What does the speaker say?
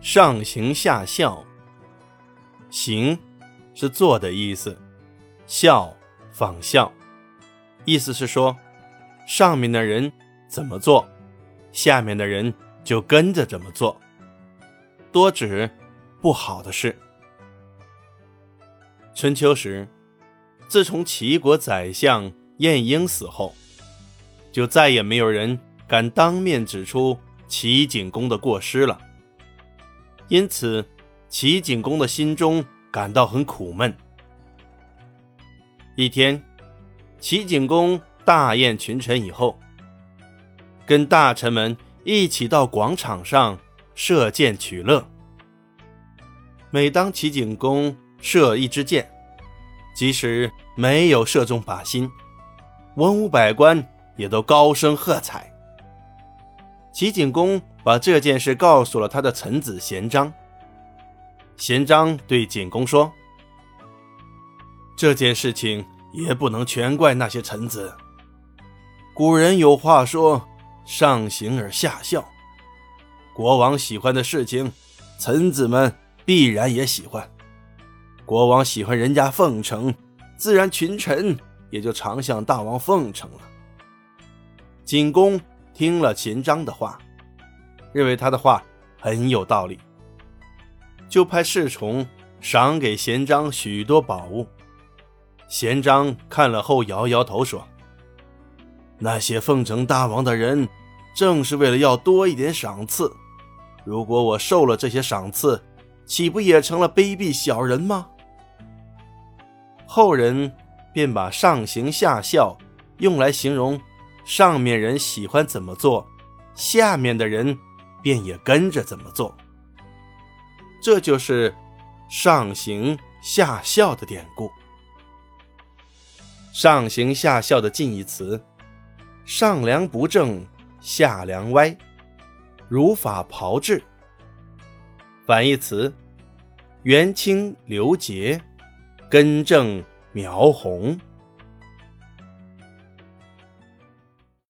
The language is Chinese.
上行下效。行是做的意思，效仿效，意思是说，上面的人怎么做，下面的人就跟着怎么做，多指不好的事。春秋时，自从齐国宰相晏婴死后，就再也没有人敢当面指出齐景公的过失了。因此，齐景公的心中感到很苦闷。一天，齐景公大宴群臣以后，跟大臣们一起到广场上射箭取乐。每当齐景公射一支箭，即使没有射中靶心，文武百官也都高声喝彩。齐景公。把这件事告诉了他的臣子贤章。贤章对景公说：“这件事情也不能全怪那些臣子。古人有话说：‘上行而下效。’国王喜欢的事情，臣子们必然也喜欢。国王喜欢人家奉承，自然群臣也就常向大王奉承了。”景公听了贤章的话。认为他的话很有道理，就派侍从赏给贤章许多宝物。贤章看了后摇摇头说：“那些奉承大王的人，正是为了要多一点赏赐。如果我受了这些赏赐，岂不也成了卑鄙小人吗？”后人便把“上行下效”用来形容上面人喜欢怎么做，下面的人。便也跟着怎么做，这就是上行下效的典故。上行下效的近义词：上梁不正下梁歪，如法炮制。反义词：元清流洁，根正苗红。